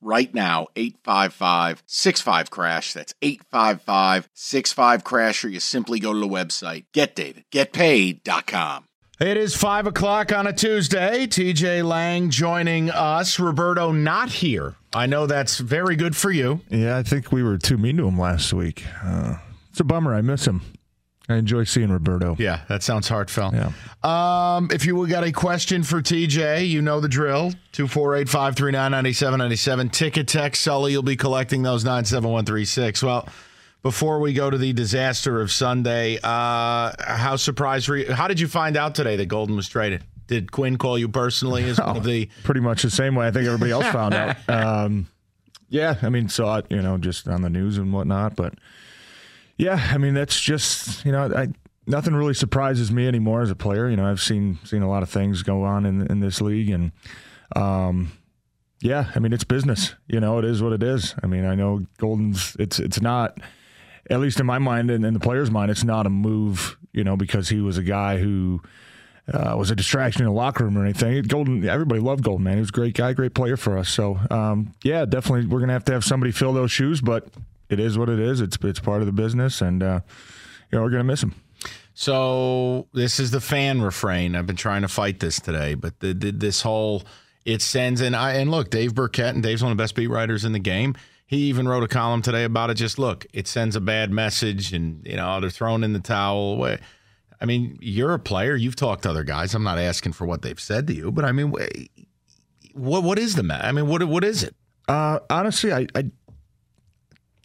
right now 855 65 crash that's 855 65 crash or you simply go to the website getdavidgetpaid.com it is five o'clock on a Tuesday. TJ Lang joining us. Roberto not here. I know that's very good for you. Yeah, I think we were too mean to him last week. Uh, it's a bummer. I miss him. I enjoy seeing Roberto. Yeah, that sounds heartfelt. Yeah. Um, if you got a question for TJ, you know the drill. 248 539 9797. Ticket text. Sully, you'll be collecting those 97136. Well, before we go to the disaster of Sunday, uh, how surprised were you? How did you find out today that Golden was traded? Did Quinn call you personally as oh, the? Pretty much the same way I think everybody else found out. Um, yeah, I mean, saw it, you know, just on the news and whatnot. But yeah, I mean, that's just, you know, I, nothing really surprises me anymore as a player. You know, I've seen seen a lot of things go on in in this league, and um, yeah, I mean, it's business. You know, it is what it is. I mean, I know Golden's. It's it's not at least in my mind and in the player's mind, it's not a move, you know, because he was a guy who uh, was a distraction in the locker room or anything. Golden, everybody loved Golden, man. He was a great guy, great player for us. So, um, yeah, definitely, we're gonna have to have somebody fill those shoes, but it is what it is. It's it's part of the business, and uh, you know, we're gonna miss him. So this is the fan refrain. I've been trying to fight this today, but the, the, this whole it sends and I and look, Dave Birkett and Dave's one of the best beat writers in the game. He even wrote a column today about it. Just look, it sends a bad message, and you know they're throwing in the towel. I mean, you're a player. You've talked to other guys. I'm not asking for what they've said to you, but I mean, what what is the matter? I mean, what what is it? Uh, honestly, I, I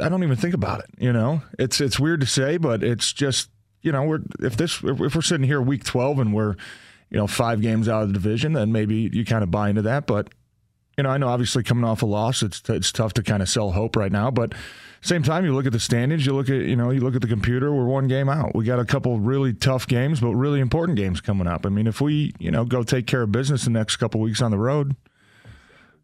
I don't even think about it. You know, it's it's weird to say, but it's just you know, we're if this if we're sitting here week 12 and we're you know five games out of the division, then maybe you kind of buy into that. But you know, I know obviously coming off a loss, it's it's tough to kind of sell hope right now, but same time you look at the standings, you look at you know you look at the computer, we're one game out. We got a couple really tough games, but really important games coming up. I mean, if we you know go take care of business the next couple weeks on the road,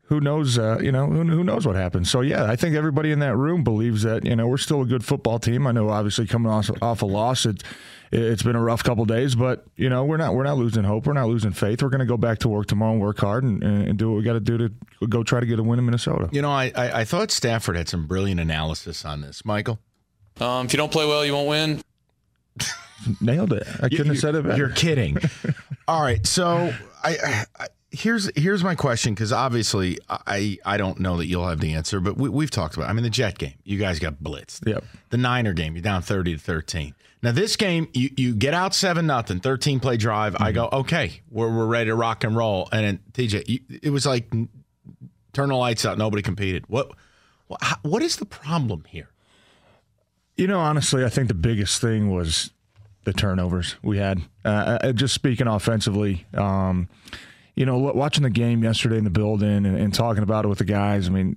who knows? Uh, you know, who, who, knows what happens? So yeah, I think everybody in that room believes that you know we're still a good football team. I know obviously coming off, off a loss, it, it's been a rough couple days, but you know we're not we're not losing hope. We're not losing faith. We're going to go back to work tomorrow and work hard and, and do what we got to do to go try to get a win in Minnesota. You know, I, I, I thought Stafford had some brilliant analysis on this, Michael. Um, if you don't play well, you won't win. Nailed it. I couldn't you, have said it better. You're kidding. All right, so I, I here's here's my question because obviously I I don't know that you'll have the answer, but we, have talked about. I mean, the Jet game, you guys got blitzed. Yep. The Niner game, you're down thirty to thirteen. Now this game, you you get out seven nothing, thirteen play drive. Mm-hmm. I go okay, we're we're ready to rock and roll. And then TJ, you, it was like turn the lights out. Nobody competed. What what, what is the problem here? You know, honestly, I think the biggest thing was the turnovers we had. Uh, uh just speaking offensively. Um, you know, watching the game yesterday in the building and, and talking about it with the guys, I mean,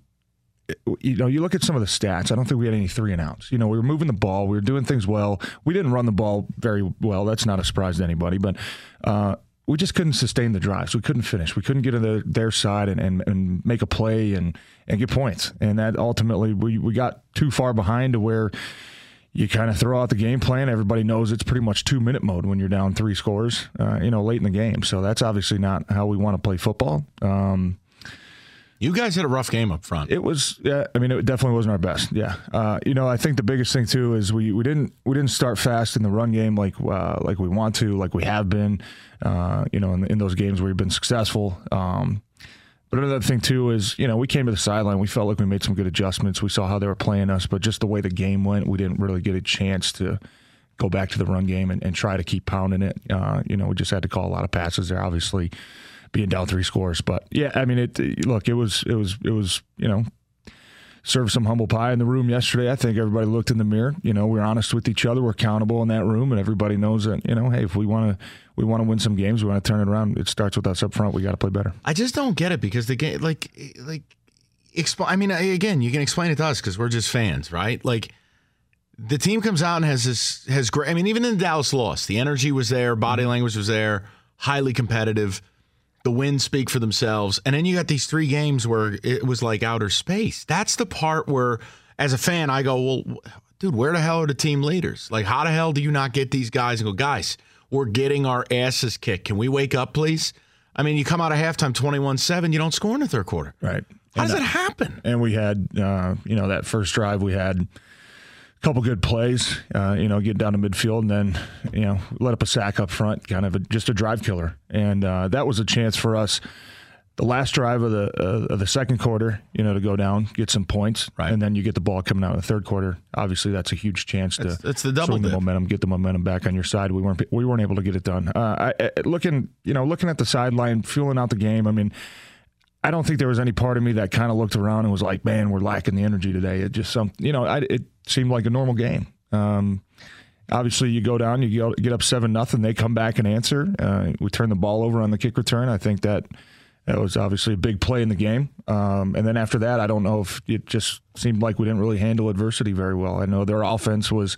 you know, you look at some of the stats. I don't think we had any three and outs. You know, we were moving the ball, we were doing things well. We didn't run the ball very well. That's not a surprise to anybody, but uh, we just couldn't sustain the drives. We couldn't finish. We couldn't get to the, their side and, and, and make a play and, and get points. And that ultimately we, we got too far behind to where you kind of throw out the game plan. Everybody knows it's pretty much two minute mode when you're down three scores, uh, you know, late in the game. So that's obviously not how we want to play football. Um, you guys had a rough game up front. It was, yeah. I mean, it definitely wasn't our best. Yeah. Uh, you know, I think the biggest thing too is we, we didn't we didn't start fast in the run game like uh, like we want to, like we have been. Uh, you know, in, in, those games where we've been successful. Um, but another thing too is, you know, we came to the sideline. We felt like we made some good adjustments. We saw how they were playing us, but just the way the game went, we didn't really get a chance to go back to the run game and, and try to keep pounding it. Uh, you know, we just had to call a lot of passes there. Obviously, being down three scores, but yeah, I mean, it. Look, it was, it was, it was, you know, served some humble pie in the room yesterday. I think everybody looked in the mirror. You know, we're honest with each other. We're accountable in that room, and everybody knows that. You know, hey, if we want to, we want to win some games. We want to turn it around. It starts with us up front. We got to play better. I just don't get it because the game, like, like, explain. I mean, again, you can explain it to us because we're just fans, right? Like, the team comes out and has this has great. I mean, even in the Dallas loss, the energy was there, body mm-hmm. language was there, highly competitive. The wins speak for themselves, and then you got these three games where it was like outer space. That's the part where, as a fan, I go, well, dude, where the hell are the team leaders? Like, how the hell do you not get these guys and go, guys, we're getting our asses kicked. Can we wake up, please? I mean, you come out of halftime 21 7, you don't score in the third quarter. Right. How And, does uh, that happen? And we had, uh, you know, that first drive, we had a couple good plays, uh, you know, get down to midfield and then, you know, let up a sack up front, kind of a, just a drive killer. And uh, that was a chance for us. The last drive of the uh, of the second quarter, you know, to go down, get some points, Right. and then you get the ball coming out in the third quarter. Obviously, that's a huge chance to it's, that's the double swing the momentum, get the momentum back on your side. We weren't we weren't able to get it done. Uh, I, I, looking, you know, looking at the sideline, feeling out the game. I mean, I don't think there was any part of me that kind of looked around and was like, "Man, we're lacking the energy today." It just some, you know, I, it seemed like a normal game. Um, obviously, you go down, you get up seven nothing. They come back and answer. Uh, we turn the ball over on the kick return. I think that that was obviously a big play in the game. Um, and then after that, I don't know if it just seemed like we didn't really handle adversity very well. I know their offense was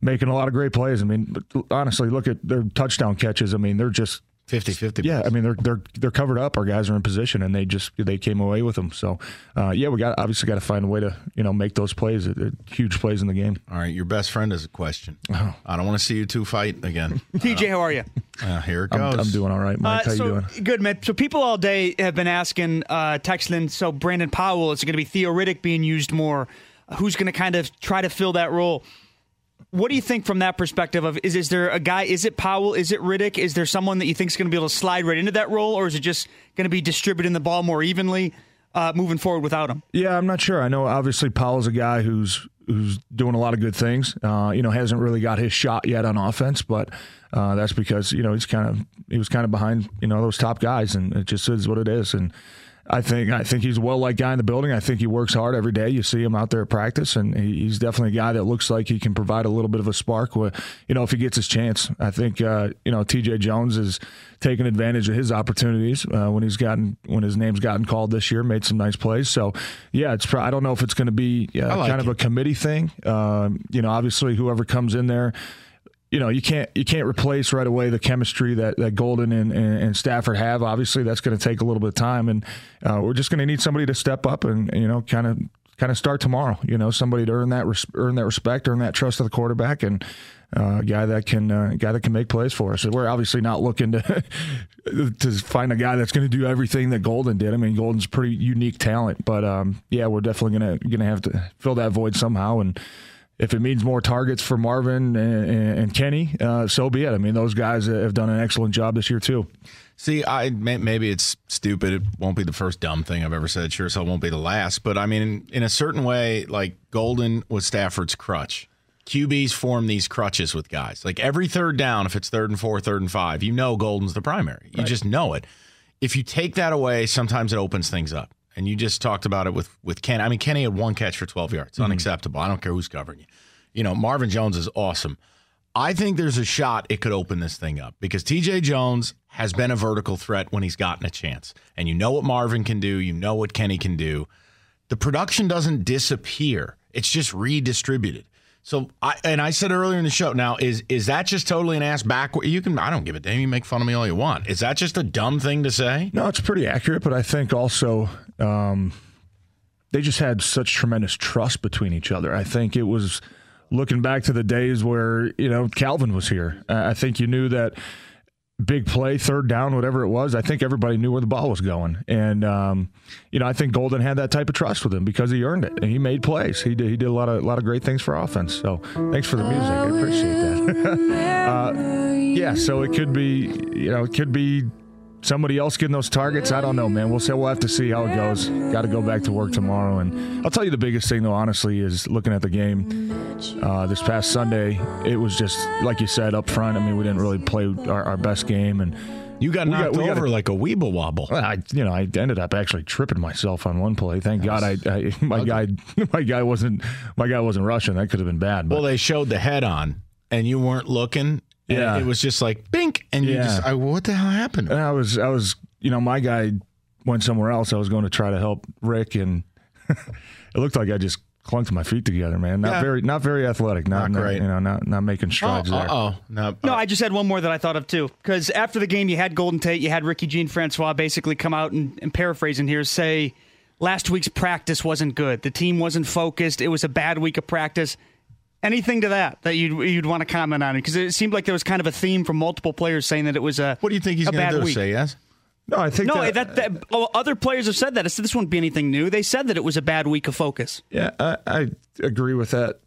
making a lot of great plays. I mean, honestly, look at their touchdown catches. I mean, they're just 50 50. yeah, I mean they're they're they're covered up. Our guys are in position, and they just they came away with them. So, uh, yeah, we got obviously got to find a way to you know make those plays, uh, huge plays in the game. All right, your best friend has a question. Oh. I don't want to see you two fight again. TJ, how are you? Uh, here it I'm, goes. I'm doing all right, Mike. Uh, How so, you doing? Good, man. So people all day have been asking, uh, texting, so Brandon Powell, is it going to be Theo Riddick being used more? Who's going to kind of try to fill that role? What do you think from that perspective of is is there a guy, is it Powell, is it Riddick? Is there someone that you think is going to be able to slide right into that role, or is it just going to be distributing the ball more evenly uh, moving forward without him? Yeah, I'm not sure. I know obviously Powell's a guy who's who's doing a lot of good things. Uh, you know, hasn't really got his shot yet on offense, but uh, that's because you know he's kind of he was kind of behind you know those top guys, and it just is what it is. And I think I think he's a well liked guy in the building. I think he works hard every day. You see him out there at practice, and he's definitely a guy that looks like he can provide a little bit of a spark. With, you know, if he gets his chance, I think uh, you know T.J. Jones is taking advantage of his opportunities uh, when he's gotten when his name's gotten called this year. Made some nice plays. So yeah, it's pro- I don't know if it's going to be uh, like kind of a committee thing. Um, you know, obviously whoever comes in there you know, you can't you can't replace right away the chemistry that, that Golden and, and, and Stafford have. Obviously, that's going to take a little bit of time, and uh, we're just going to need somebody to step up and you know, kind of kind of start tomorrow. You know, somebody to earn that res- earn that respect, earn that trust of the quarterback, and uh, a guy that can uh, guy that can make plays for us. We're obviously not looking to to find a guy that's going to do everything that Golden did. I mean, Golden's pretty unique talent, but um, yeah, we're definitely gonna gonna have to fill that void somehow and if it means more targets for Marvin and, and, and Kenny, uh, so be it. I mean, those guys have done an excellent job this year too. See, I maybe it's stupid. It won't be the first dumb thing I've ever said. Sure, so it won't be the last. But I mean, in, in a certain way, like Golden was Stafford's crutch. QBs form these crutches with guys. Like every third down, if it's third and four, third and five, you know Golden's the primary. You just know it. If you take that away, sometimes it opens things up. And you just talked about it with with Kenny. I mean, Kenny had one catch for 12 yards. Mm-hmm. Unacceptable. I don't care who's covering you. You know, Marvin Jones is awesome. I think there's a shot it could open this thing up because TJ Jones has been a vertical threat when he's gotten a chance. And you know what Marvin can do, you know what Kenny can do. The production doesn't disappear. It's just redistributed. So I and I said earlier in the show, now is is that just totally an ass backward? You can I don't give a damn. You make fun of me all you want. Is that just a dumb thing to say? No, it's pretty accurate, but I think also um, they just had such tremendous trust between each other. I think it was looking back to the days where you know Calvin was here. I I think you knew that big play, third down, whatever it was. I think everybody knew where the ball was going, and um, you know I think Golden had that type of trust with him because he earned it and he made plays. He did he did a lot of a lot of great things for offense. So thanks for the music, I appreciate that. uh, yeah, so it could be you know it could be somebody else getting those targets. I don't know, man. We'll say we'll have to see how it goes. Got to go back to work tomorrow, and I'll tell you the biggest thing though, honestly, is looking at the game uh, this past Sunday. It was just like you said up front. I mean, we didn't really play our, our best game, and You got knocked we got over a- like a weeble wobble. well, I, you know, I ended up actually tripping myself on one play. Thank God, I, I my guy, my guy wasn't, my guy wasn't rushing. That could have been bad. But Well, they showed the head on, and you weren't looking. And Yeah. it was just like bink, and you Yeah. just, I, what the hell happened? And I was, I was, you know, my guy went somewhere else. I was going to try to help Rick, and it looked like I just clunked my feet together, man. Not Yeah. very, not very athletic. Not, Not not great. you know, not not making strides oh, there. oh, no. No, uh, I just had one more that I thought of too. Because after the game, you had Golden Tate, you had Ricky Jean Francois basically come out and, and paraphrasing here say last week's practice wasn't good. The team wasn't focused. It was a bad week of practice. Anything to that that you'd you'd want to comment on? Because it seemed like there was kind of a theme from multiple players saying that it was a What do you think he's a going to do? week. Say yes? No, I think No, that, that, that, well, other players have said that. So this wouldn't be anything new. They said that it was a bad week of focus. Yeah, I, I agree with that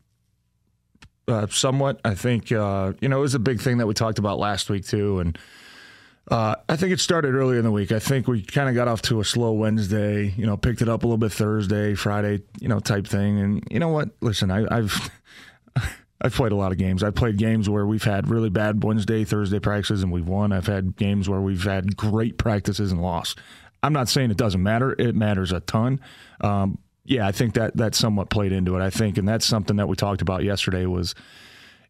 uh, somewhat. I think uh, you know it was a big thing that we talked about last week too, and uh, I think it started earlier in the week. I think we kind of got off to a slow Wednesday. You know, picked it up a little bit Thursday, Friday, you know, type thing. And you know what? Listen, I, I've. I've played a lot of games. I've played games where we've had really bad Wednesday, Thursday practices and we've won. I've had games where we've had great practices and lost. I'm not saying it doesn't matter. It matters a ton. Um, yeah, I think that that somewhat played into it. I think, and that's something that we talked about yesterday was,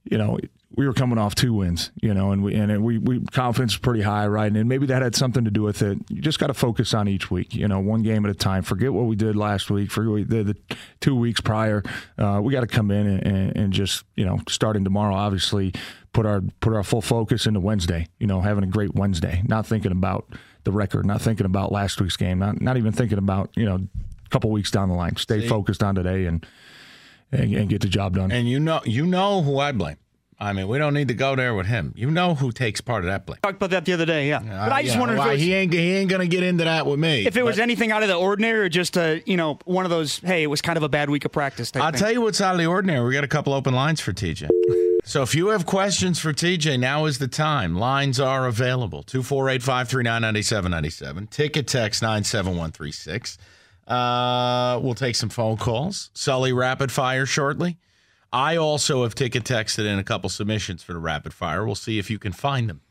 you know, we were coming off two wins, you know, and we and it, we we confidence is pretty high, right? And maybe that had something to do with it. You just got to focus on each week, you know, one game at a time. Forget what we did last week. Forget we did the two weeks prior. Uh, we got to come in and, and, just you know, starting tomorrow, obviously, put our put our full focus into Wednesday. You know, having a great Wednesday, not thinking about the record, not thinking about last week's game, not not even thinking about you know, a couple weeks down the line. Stay focused on today and, and and get the job done. And you know, you know who I blame. I mean, we don't need to go there with him. You know who takes part of that blame. Talked about that the other day, yeah. but I just Uh, Yeah, wondered it was, he ain't he ain't going to get into that with me. if it was anything out of the ordinary or just a you know one of those. Hey, it was kind of a bad week of practice. I'll thing. tell you what's out of the ordinary. We got a couple open lines for TJ. So if you have questions for TJ, now is the time. Lines are available. 248-539-9797. Ticket text 97136. Uh, we'll take some phone calls. Sully rapid fire shortly. I also have ticket texted in a couple submissions for the rapid fire. We'll see if you can find them.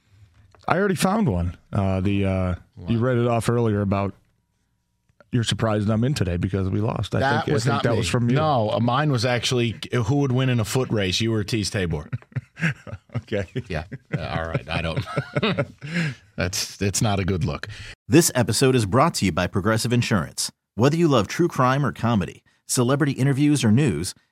I already found one. Uh, the uh, you read it off earlier about you're surprised I'm in today because we lost. I That think, was I think not that me. was from you. No, uh, mine was actually who would win in a foot race. You or Teez Tabor. Okay. Yeah. Uh, all right. I don't. That's it's not a good look. This episode is brought to you by Progressive Insurance. Whether you love true crime or comedy, celebrity interviews or news,